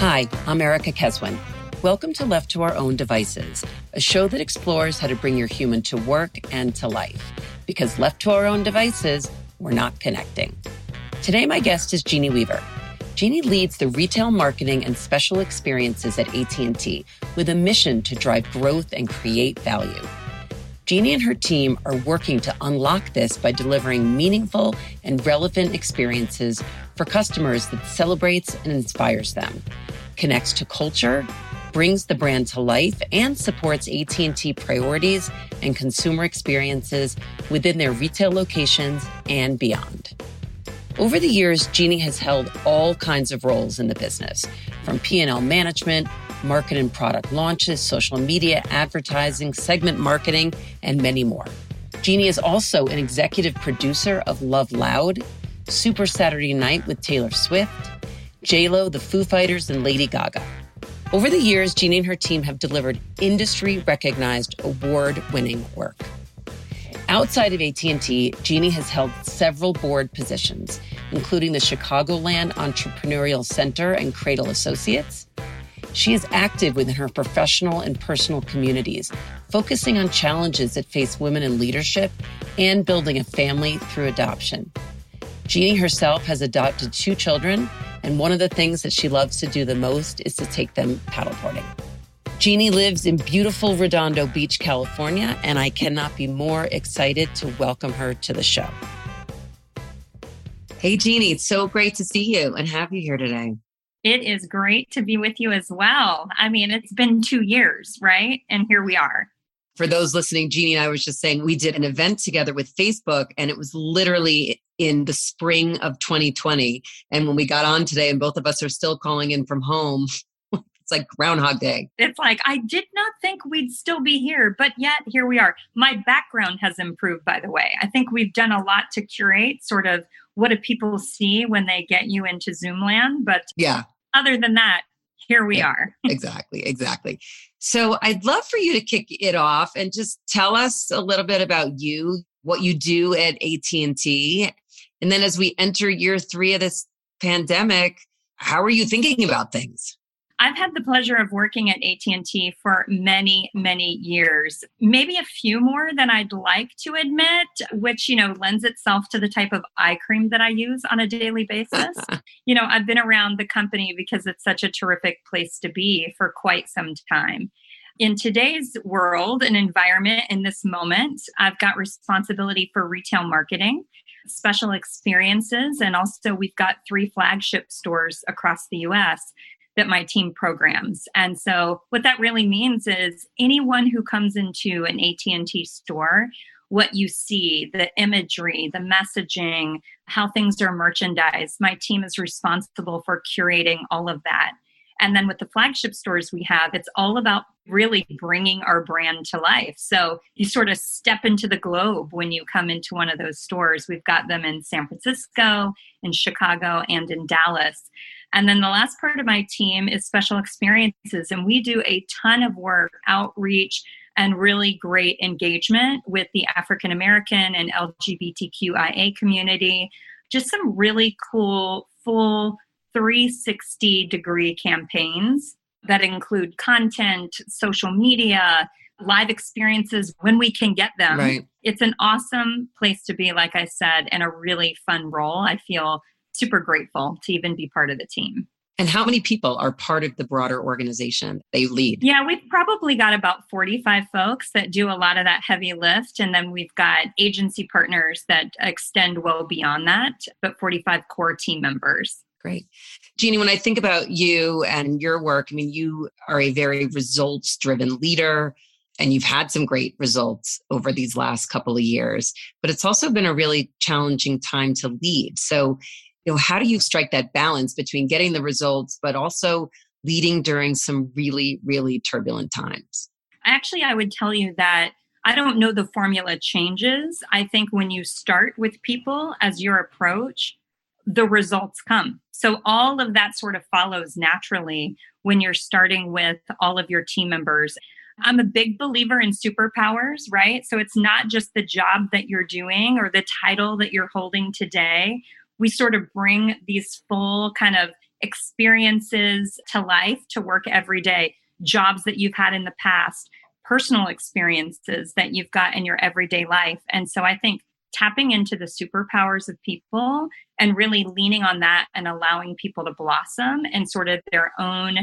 Hi, I'm Erica Keswin. Welcome to Left to Our Own Devices, a show that explores how to bring your human to work and to life. Because left to our own devices, we're not connecting. Today, my guest is Jeannie Weaver. Jeannie leads the retail marketing and special experiences at AT&T with a mission to drive growth and create value. Jeannie and her team are working to unlock this by delivering meaningful and relevant experiences for customers that celebrates and inspires them, connects to culture, brings the brand to life, and supports AT&T priorities and consumer experiences within their retail locations and beyond. Over the years, Jeannie has held all kinds of roles in the business, from P&L management market and product launches, social media, advertising, segment marketing, and many more. Jeannie is also an executive producer of Love Loud, Super Saturday Night with Taylor Swift, J-Lo, the Foo Fighters, and Lady Gaga. Over the years, Jeannie and her team have delivered industry recognized award winning work. Outside of AT&T, Jeannie has held several board positions, including the Chicagoland Entrepreneurial Center and Cradle Associates, she is active within her professional and personal communities, focusing on challenges that face women in leadership and building a family through adoption. Jeannie herself has adopted two children, and one of the things that she loves to do the most is to take them paddleboarding. Jeannie lives in beautiful Redondo Beach, California, and I cannot be more excited to welcome her to the show. Hey, Jeannie, it's so great to see you and have you here today. It is great to be with you as well. I mean, it's been two years, right? And here we are. For those listening, Jeannie and I was just saying we did an event together with Facebook, and it was literally in the spring of 2020. And when we got on today, and both of us are still calling in from home, it's like Groundhog Day. It's like, I did not think we'd still be here, but yet here we are. My background has improved, by the way. I think we've done a lot to curate sort of what do people see when they get you into Zoom land? But yeah, other than that, here we yeah, are. exactly, exactly. So I'd love for you to kick it off and just tell us a little bit about you, what you do at AT&T, and then as we enter year 3 of this pandemic, how are you thinking about things? I've had the pleasure of working at AT&T for many, many years. Maybe a few more than I'd like to admit, which, you know, lends itself to the type of eye cream that I use on a daily basis. you know, I've been around the company because it's such a terrific place to be for quite some time. In today's world and environment in this moment, I've got responsibility for retail marketing special experiences. And also, we've got three flagship stores across the US that my team programs. And so what that really means is anyone who comes into an AT&T store what you see, the imagery, the messaging, how things are merchandised. My team is responsible for curating all of that. And then with the flagship stores we have, it's all about really bringing our brand to life. So you sort of step into the globe when you come into one of those stores. We've got them in San Francisco, in Chicago, and in Dallas. And then the last part of my team is special experiences. And we do a ton of work, outreach, and really great engagement with the African American and LGBTQIA community. Just some really cool, full 360 degree campaigns that include content, social media, live experiences when we can get them. Right. It's an awesome place to be, like I said, and a really fun role. I feel super grateful to even be part of the team. And how many people are part of the broader organization they lead? Yeah, we've probably got about 45 folks that do a lot of that heavy lift. And then we've got agency partners that extend well beyond that, but 45 core team members. Great. Jeannie, when I think about you and your work, I mean, you are a very results driven leader and you've had some great results over these last couple of years, but it's also been a really challenging time to lead. So, know how do you strike that balance between getting the results but also leading during some really really turbulent times actually i would tell you that i don't know the formula changes i think when you start with people as your approach the results come so all of that sort of follows naturally when you're starting with all of your team members I'm a big believer in superpowers, right? So it's not just the job that you're doing or the title that you're holding today. We sort of bring these full kind of experiences to life to work every day, jobs that you've had in the past, personal experiences that you've got in your everyday life. And so I think tapping into the superpowers of people and really leaning on that and allowing people to blossom in sort of their own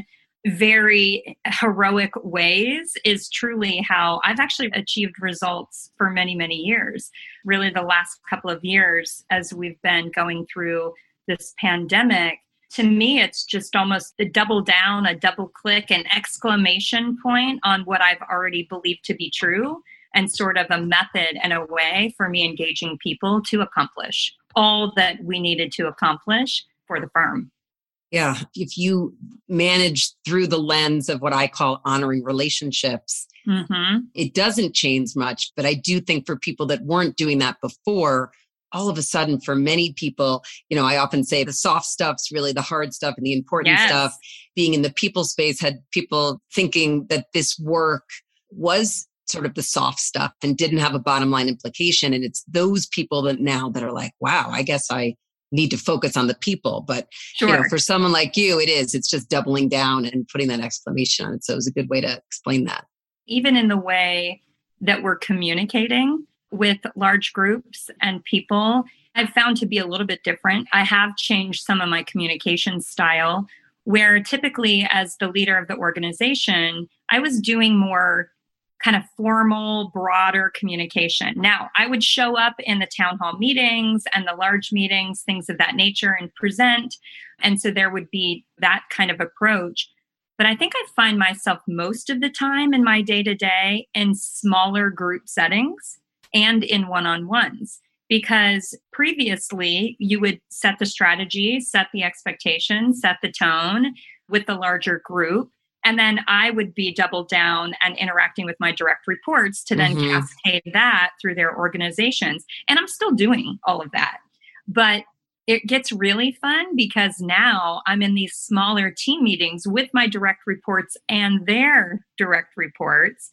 very heroic ways is truly how I've actually achieved results for many, many years. Really, the last couple of years, as we've been going through this pandemic, to me, it's just almost a double down, a double click, an exclamation point on what I've already believed to be true, and sort of a method and a way for me engaging people to accomplish all that we needed to accomplish for the firm. Yeah. If you manage through the lens of what I call honoring relationships, mm-hmm. it doesn't change much. But I do think for people that weren't doing that before, all of a sudden, for many people, you know, I often say the soft stuff's really the hard stuff and the important yes. stuff. Being in the people space had people thinking that this work was sort of the soft stuff and didn't have a bottom line implication. And it's those people that now that are like, wow, I guess I need to focus on the people. But sure. you know, for someone like you, it is. It's just doubling down and putting that exclamation on it. So it was a good way to explain that. Even in the way that we're communicating with large groups and people, I've found to be a little bit different. I have changed some of my communication style where typically as the leader of the organization, I was doing more kind of formal, broader communication. Now, I would show up in the town hall meetings and the large meetings, things of that nature, and present. And so there would be that kind of approach. But I think I find myself most of the time in my day to day in smaller group settings and in one on ones. Because previously you would set the strategy, set the expectations, set the tone with the larger group and then I would be doubled down and interacting with my direct reports to then mm-hmm. cascade that through their organizations. And I'm still doing all of that. But it gets really fun because now I'm in these smaller team meetings with my direct reports and their direct reports,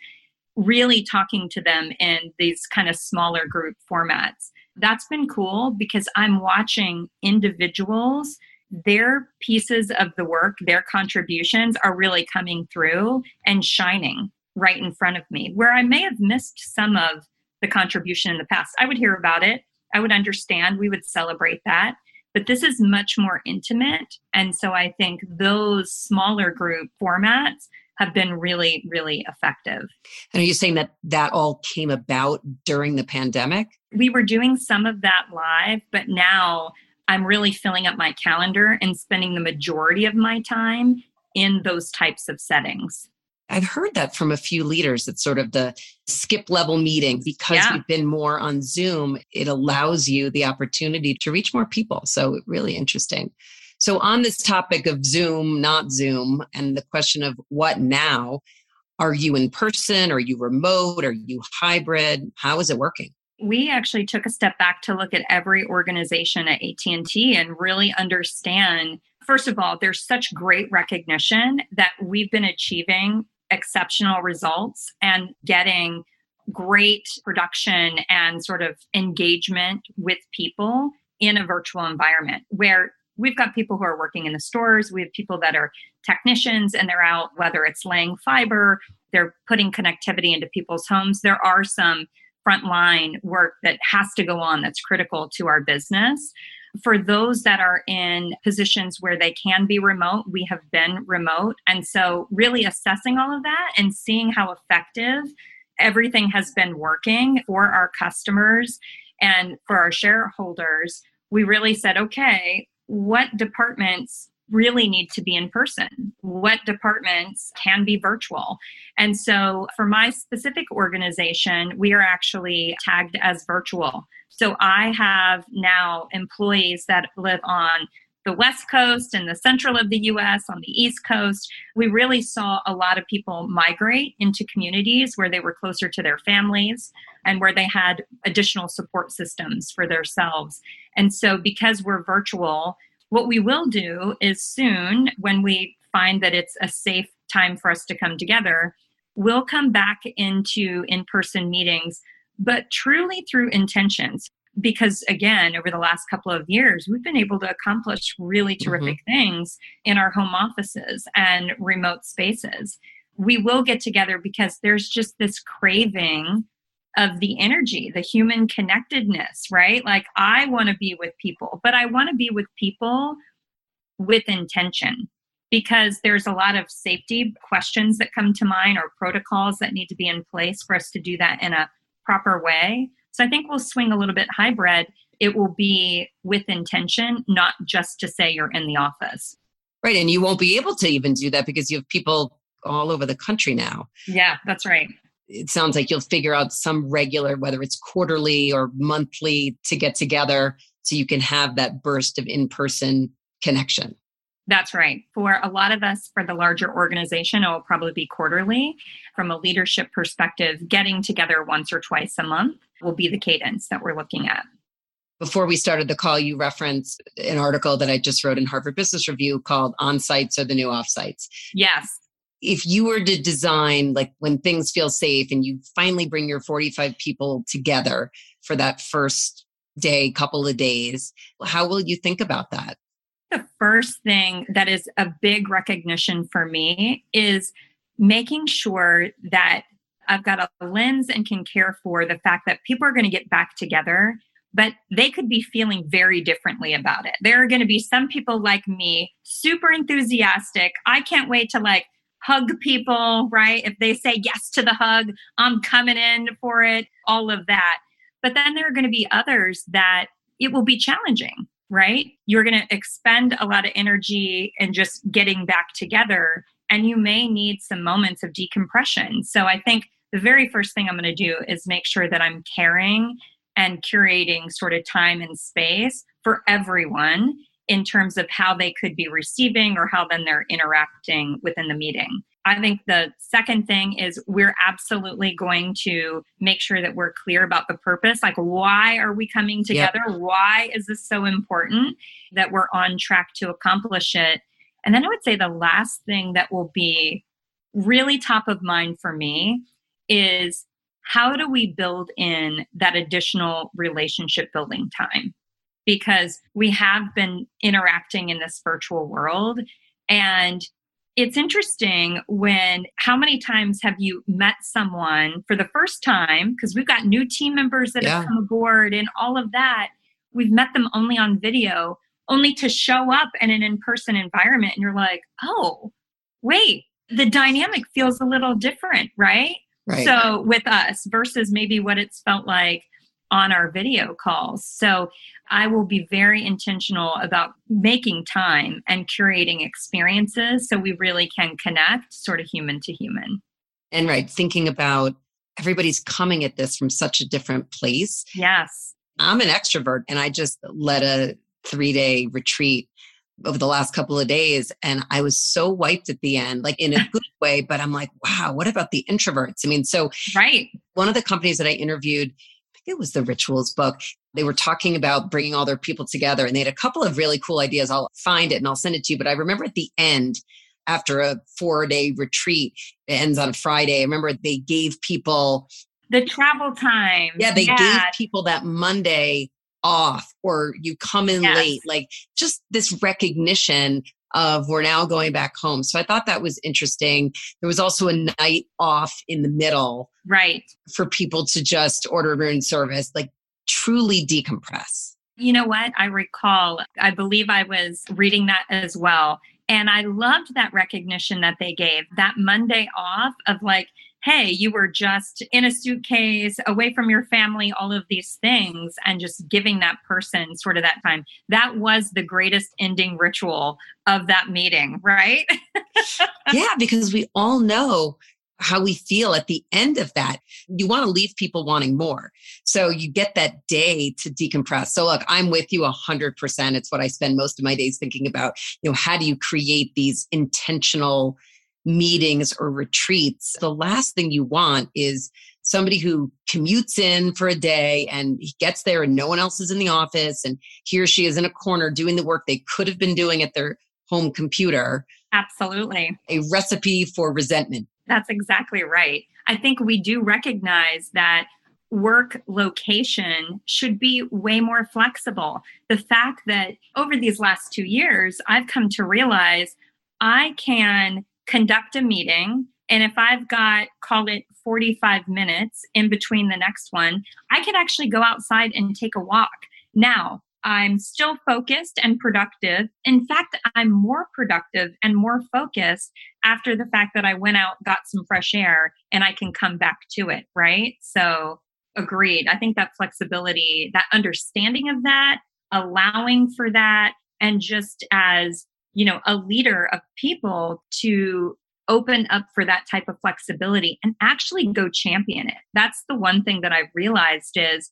really talking to them in these kind of smaller group formats. That's been cool because I'm watching individuals their pieces of the work, their contributions are really coming through and shining right in front of me. Where I may have missed some of the contribution in the past, I would hear about it, I would understand, we would celebrate that. But this is much more intimate. And so I think those smaller group formats have been really, really effective. And are you saying that that all came about during the pandemic? We were doing some of that live, but now I'm really filling up my calendar and spending the majority of my time in those types of settings. I've heard that from a few leaders. It's sort of the skip level meeting because yeah. we've been more on Zoom. It allows you the opportunity to reach more people. So, really interesting. So, on this topic of Zoom, not Zoom, and the question of what now, are you in person? Are you remote? Are you hybrid? How is it working? We actually took a step back to look at every organization at AT&T and really understand first of all there's such great recognition that we've been achieving exceptional results and getting great production and sort of engagement with people in a virtual environment where we've got people who are working in the stores we have people that are technicians and they're out whether it's laying fiber they're putting connectivity into people's homes. There are some frontline work that has to go on that's critical to our business. For those that are in positions where they can be remote, we have been remote. And so, really assessing all of that and seeing how effective everything has been working for our customers and for our shareholders, we really said, okay, what departments really need to be in person? What departments can be virtual? And so for my specific organization, we are actually tagged as virtual. So I have now employees that live on the West Coast and the central of the US, on the East Coast. We really saw a lot of people migrate into communities where they were closer to their families and where they had additional support systems for themselves. And so, because we're virtual, what we will do is soon, when we find that it's a safe time for us to come together, we'll come back into in person meetings, but truly through intentions. Because again, over the last couple of years, we've been able to accomplish really mm-hmm. terrific mm-hmm. things in our home offices and remote spaces. We will get together because there's just this craving of the energy, the human connectedness, right? Like, I want to be with people, but I want to be with people with intention because there's a lot of safety questions that come to mind or protocols that need to be in place for us to do that in a proper way. So I think we'll swing a little bit hybrid. It will be with intention, not just to say you're in the office. Right. And you won't be able to even do that because you have people all over the country now. Yeah, that's right. It sounds like you'll figure out some regular, whether it's quarterly or monthly, to get together so you can have that burst of in person connection. That's right. For a lot of us, for the larger organization, it will probably be quarterly. From a leadership perspective, getting together once or twice a month will be the cadence that we're looking at. Before we started the call, you referenced an article that I just wrote in Harvard Business Review called On Sites Are the New Offsites. Yes. If you were to design, like when things feel safe and you finally bring your 45 people together for that first day, couple of days, how will you think about that? the first thing that is a big recognition for me is making sure that I've got a lens and can care for the fact that people are going to get back together, but they could be feeling very differently about it. There are going to be some people like me, super enthusiastic. I can't wait to like hug people, right? If they say yes to the hug, I'm coming in for it, all of that. But then there are going to be others that it will be challenging right? You're going to expend a lot of energy in just getting back together, and you may need some moments of decompression. So I think the very first thing I'm going to do is make sure that I'm caring and curating sort of time and space for everyone in terms of how they could be receiving or how then they're interacting within the meeting. I think the second thing is we're absolutely going to make sure that we're clear about the purpose. Like, why are we coming together? Yep. Why is this so important that we're on track to accomplish it? And then I would say the last thing that will be really top of mind for me is how do we build in that additional relationship building time? Because we have been interacting in this virtual world and it's interesting when how many times have you met someone for the first time because we've got new team members that yeah. have come aboard and all of that we've met them only on video only to show up in an in-person environment and you're like oh wait the dynamic feels a little different right, right. so with us versus maybe what it's felt like on our video calls. So I will be very intentional about making time and curating experiences so we really can connect sort of human to human. And right, thinking about everybody's coming at this from such a different place. Yes. I'm an extrovert and I just led a three day retreat over the last couple of days and I was so wiped at the end, like in a good way, but I'm like, wow, what about the introverts? I mean, so right. One of the companies that I interviewed it was the rituals book. They were talking about bringing all their people together and they had a couple of really cool ideas. I'll find it and I'll send it to you. But I remember at the end, after a four day retreat, it ends on a Friday. I remember they gave people the travel time. Yeah, they yeah. gave people that Monday off or you come in yes. late. Like just this recognition of we're now going back home. So I thought that was interesting. There was also a night off in the middle. Right. For people to just order room service, like truly decompress. You know what? I recall, I believe I was reading that as well. And I loved that recognition that they gave that Monday off of like, hey, you were just in a suitcase, away from your family, all of these things, and just giving that person sort of that time. That was the greatest ending ritual of that meeting, right? yeah, because we all know how we feel at the end of that. You want to leave people wanting more. So you get that day to decompress. So look, I'm with you a hundred percent. It's what I spend most of my days thinking about. You know, how do you create these intentional meetings or retreats, the last thing you want is somebody who commutes in for a day and he gets there and no one else is in the office and he or she is in a corner doing the work they could have been doing at their home computer. Absolutely. A recipe for resentment. That's exactly right. I think we do recognize that work location should be way more flexible. The fact that over these last two years, I've come to realize I can conduct a meeting. And if I've got, call it 45 minutes in between the next one, I can actually go outside and take a walk. Now, I'm still focused and productive. In fact, I'm more productive and more focused after the fact that I went out, got some fresh air, and I can come back to it, right? So, agreed. I think that flexibility, that understanding of that, allowing for that, and just as, you know, a leader of people to open up for that type of flexibility and actually go champion it. That's the one thing that I've realized is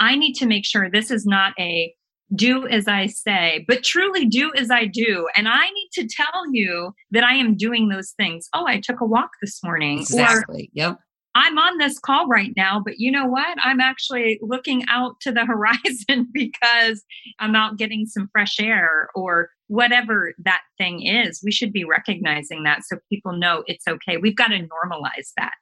I need to make sure this is not a do as I say, but truly do as I do. And I need to tell you that I am doing those things. Oh, I took a walk this morning. Exactly. Or, yep. I'm on this call right now, but you know what? I'm actually looking out to the horizon because I'm out getting some fresh air or whatever that thing is. We should be recognizing that so people know it's okay. We've got to normalize that.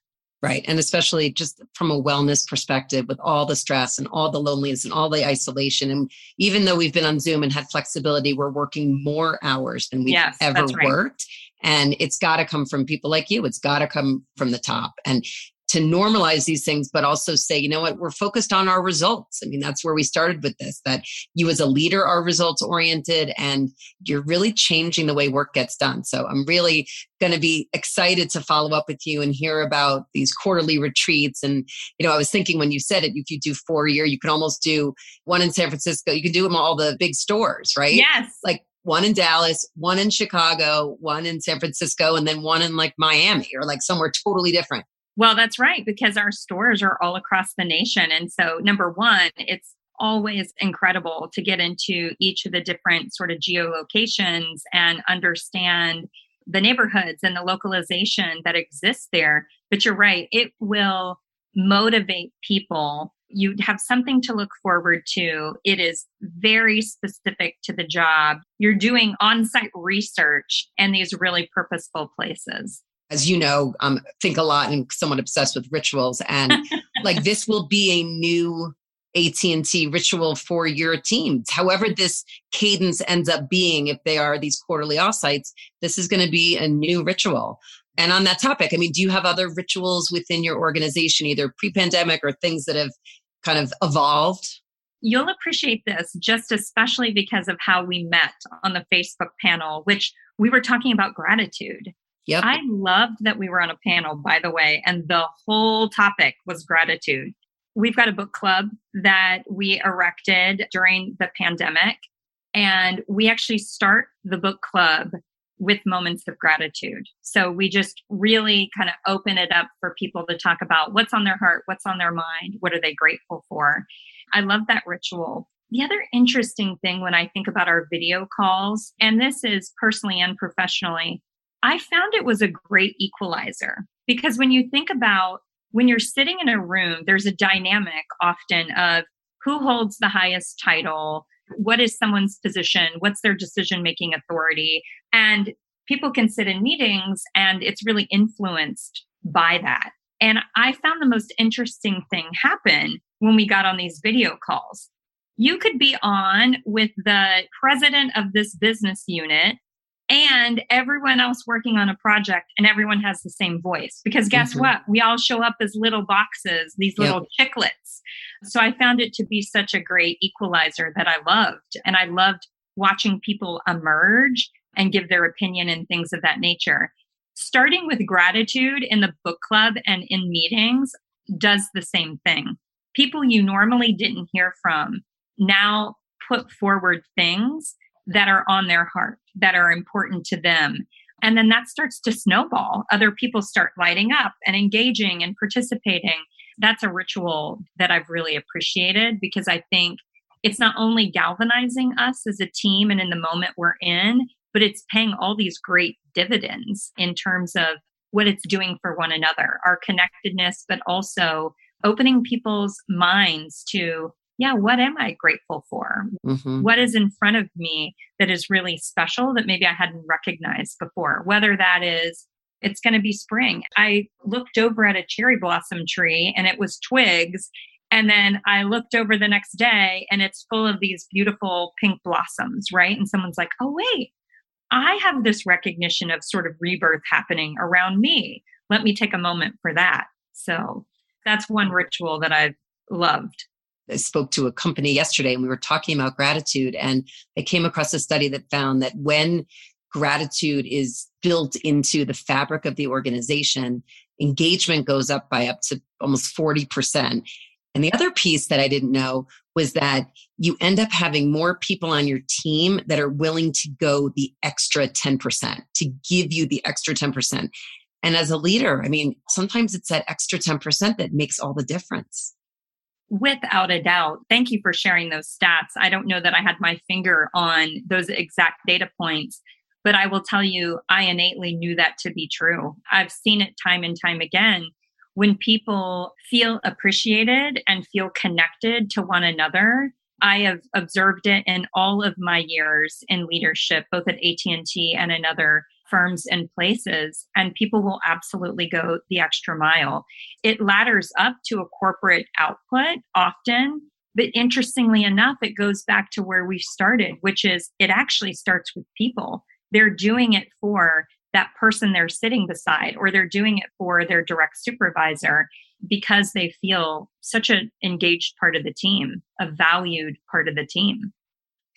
Right. And especially just from a wellness perspective with all the stress and all the loneliness and all the isolation. And even though we've been on Zoom and had flexibility, we're working more hours than we've yes, ever right. worked. And it's got to come from people like you. It's got to come from the top. And to normalize these things, but also say, you know what, we're focused on our results. I mean, that's where we started with this that you as a leader are results oriented and you're really changing the way work gets done. So I'm really going to be excited to follow up with you and hear about these quarterly retreats. And, you know, I was thinking when you said it, if you do four a year, you can almost do one in San Francisco. You can do them all the big stores, right? Yes. Like one in Dallas, one in Chicago, one in San Francisco, and then one in like Miami or like somewhere totally different. Well, that's right, because our stores are all across the nation. And so, number one, it's always incredible to get into each of the different sort of geolocations and understand the neighborhoods and the localization that exists there. But you're right, it will motivate people. You have something to look forward to. It is very specific to the job. You're doing on site research in these really purposeful places as you know, um, think a lot and somewhat obsessed with rituals. And like this will be a new AT&T ritual for your teams. However this cadence ends up being, if they are these quarterly offsites, this is going to be a new ritual. And on that topic, I mean, do you have other rituals within your organization, either pre-pandemic or things that have kind of evolved? You'll appreciate this, just especially because of how we met on the Facebook panel, which we were talking about gratitude. Yep. I loved that we were on a panel, by the way, and the whole topic was gratitude. We've got a book club that we erected during the pandemic, and we actually start the book club with moments of gratitude. So we just really kind of open it up for people to talk about what's on their heart, what's on their mind, what are they grateful for. I love that ritual. The other interesting thing when I think about our video calls, and this is personally and professionally, I found it was a great equalizer because when you think about when you're sitting in a room, there's a dynamic often of who holds the highest title, what is someone's position, what's their decision making authority. And people can sit in meetings and it's really influenced by that. And I found the most interesting thing happen when we got on these video calls. You could be on with the president of this business unit and everyone else working on a project and everyone has the same voice. Because guess mm-hmm. what? We all show up as little boxes these little yep. chiclets. So i found it to be such a great equalizer that i loved. And i loved watching people emerge and give their opinion and things of that nature. Starting with gratitude in the book club and in meetings does the same thing. People you normally didn't hear from now put forward things that are on their heart, that are important to them. And then that starts to snowball. Other people start lighting up and engaging and participating. That's a ritual that I've really appreciated because I think it's not only galvanizing us as a team and in the moment we're in, but it's paying all these great dividends in terms of what it's doing for one another, our connectedness, but also opening people's minds to yeah, what am I grateful for? Mm-hmm. What is in front of me that is really special that maybe I hadn't recognized before? Whether that is it's going to be spring. I looked over at a cherry blossom tree and it was twigs. And then I looked over the next day and it's full of these beautiful pink blossoms, right? And someone's like, oh, wait, I have this recognition of sort of rebirth happening around me. Let me take a moment for that. So that's one ritual that I've loved. I spoke to a company yesterday and we were talking about gratitude, and I came across a study that found that when gratitude is built into the fabric of the organization, engagement goes up by up to almost 40%. And the other piece that I didn't know was that you end up having more people on your team that are willing to go the extra 10%, to give you the extra 10%. And as a leader, I mean, sometimes it's that extra 10% that makes all the difference. Without a doubt. Thank you for sharing those stats. I don't know that I had my finger on those exact data points, but I will tell you, I innately knew that to be true. I've seen it time and time again when people feel appreciated and feel connected to one another i have observed it in all of my years in leadership both at at&t and in other firms and places and people will absolutely go the extra mile it ladders up to a corporate output often but interestingly enough it goes back to where we started which is it actually starts with people they're doing it for that person they're sitting beside or they're doing it for their direct supervisor because they feel such an engaged part of the team, a valued part of the team.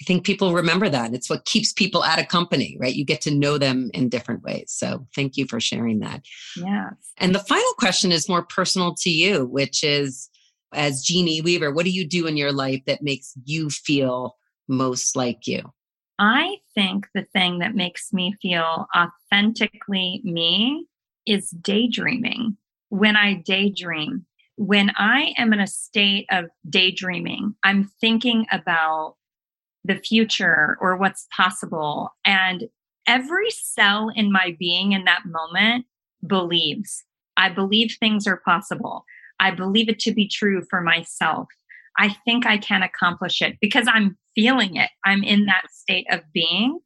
I think people remember that. It's what keeps people at a company, right? You get to know them in different ways. So thank you for sharing that. Yes. And the final question is more personal to you, which is as Jeannie Weaver, what do you do in your life that makes you feel most like you? I think the thing that makes me feel authentically me is daydreaming. When I daydream, when I am in a state of daydreaming, I'm thinking about the future or what's possible. And every cell in my being in that moment believes. I believe things are possible. I believe it to be true for myself. I think I can accomplish it because I'm feeling it. I'm in that state of being.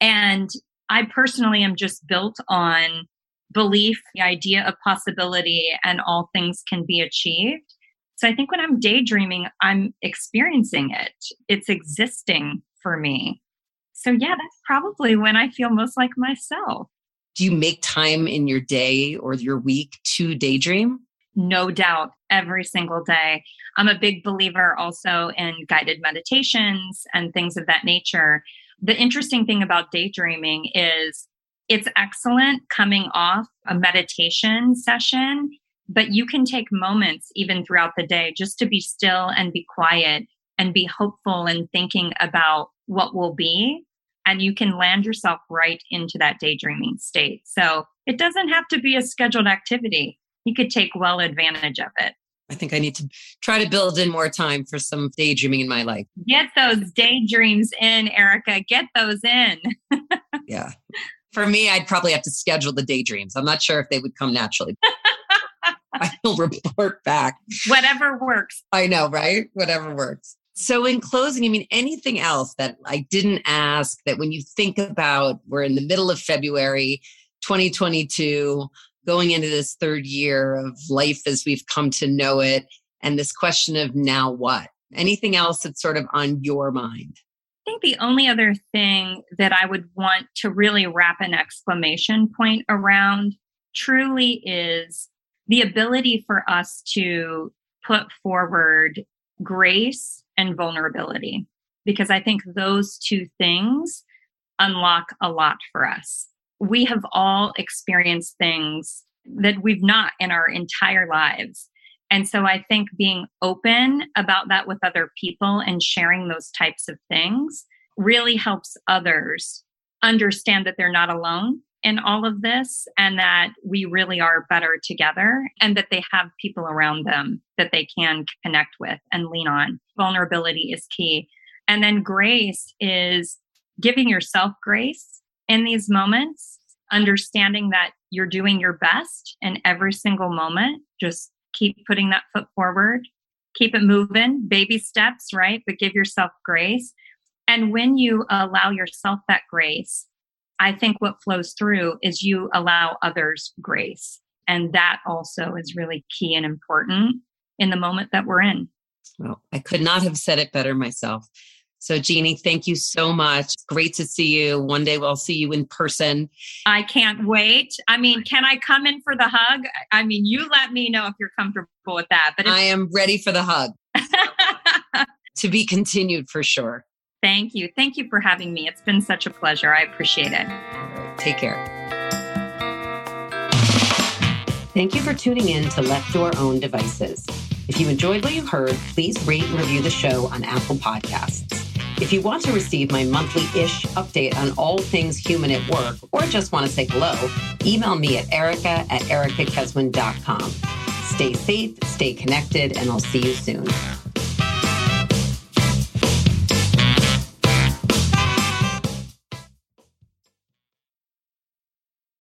And I personally am just built on belief, the idea of possibility, and all things can be achieved. So I think when I'm daydreaming, I'm experiencing it, it's existing for me. So, yeah, that's probably when I feel most like myself. Do you make time in your day or your week to daydream? no doubt every single day. I'm a big believer also in guided meditations and things of that nature. The interesting thing about daydreaming is it's excellent coming off a meditation session, but you can take moments even throughout the day just to be still and be quiet and be hopeful and thinking about what will be. And you can land yourself right into that daydreaming state. So it doesn't have to be a scheduled activity you could take well advantage of it. I think I need to try to build in more time for some daydreaming in my life. Get those daydreams in, Erica. Get those in. yeah. For me, I'd probably have to schedule the daydreams. I'm not sure if they would come naturally. I will report back. Whatever works. I know, right? Whatever works. So, in closing, I mean, anything else that I didn't ask that when you think about, we're in the middle of February 2022, going into this third year of life as we've come to know it and this question of now what? Anything else that's sort of on your mind? I think the only other thing that I would want to really wrap an exclamation point around truly is the ability for us to put forward grace and vulnerability, because I think those two things unlock a lot for us we have all experienced things that we've not in our entire lives. And so I think being open about that with other people and sharing those types of things really helps others understand that they're not alone in all of this and that we really are better together and that they have people around them that they can connect with and lean on. Vulnerability is key. And then grace is giving yourself grace in these moments, understanding that you're doing your best in every single moment. Just keep putting that foot forward, keep it moving, baby steps, right? But give yourself grace. And when you allow yourself that grace, I think what flows through is you allow others grace. And that also is really key and important in the moment that we're in. Well, I could not have said it better myself. So, Jeannie, thank you so much. Great to see you. One day we'll see you in person. I can't wait. I mean, can I come in for the hug? I mean, you let me know if you're comfortable with that. But if- I am ready for the hug. to be continued for sure. Thank you. Thank you for having me. It's been such a pleasure. I appreciate it. Take care. Thank you for tuning in to Left Our Own Devices. If you enjoyed what you heard, please rate and review the show on Apple Podcasts. If you want to receive my monthly ish update on all things human at work or just want to say hello, email me at erica at ericakeswin.com. Stay safe, stay connected, and I'll see you soon.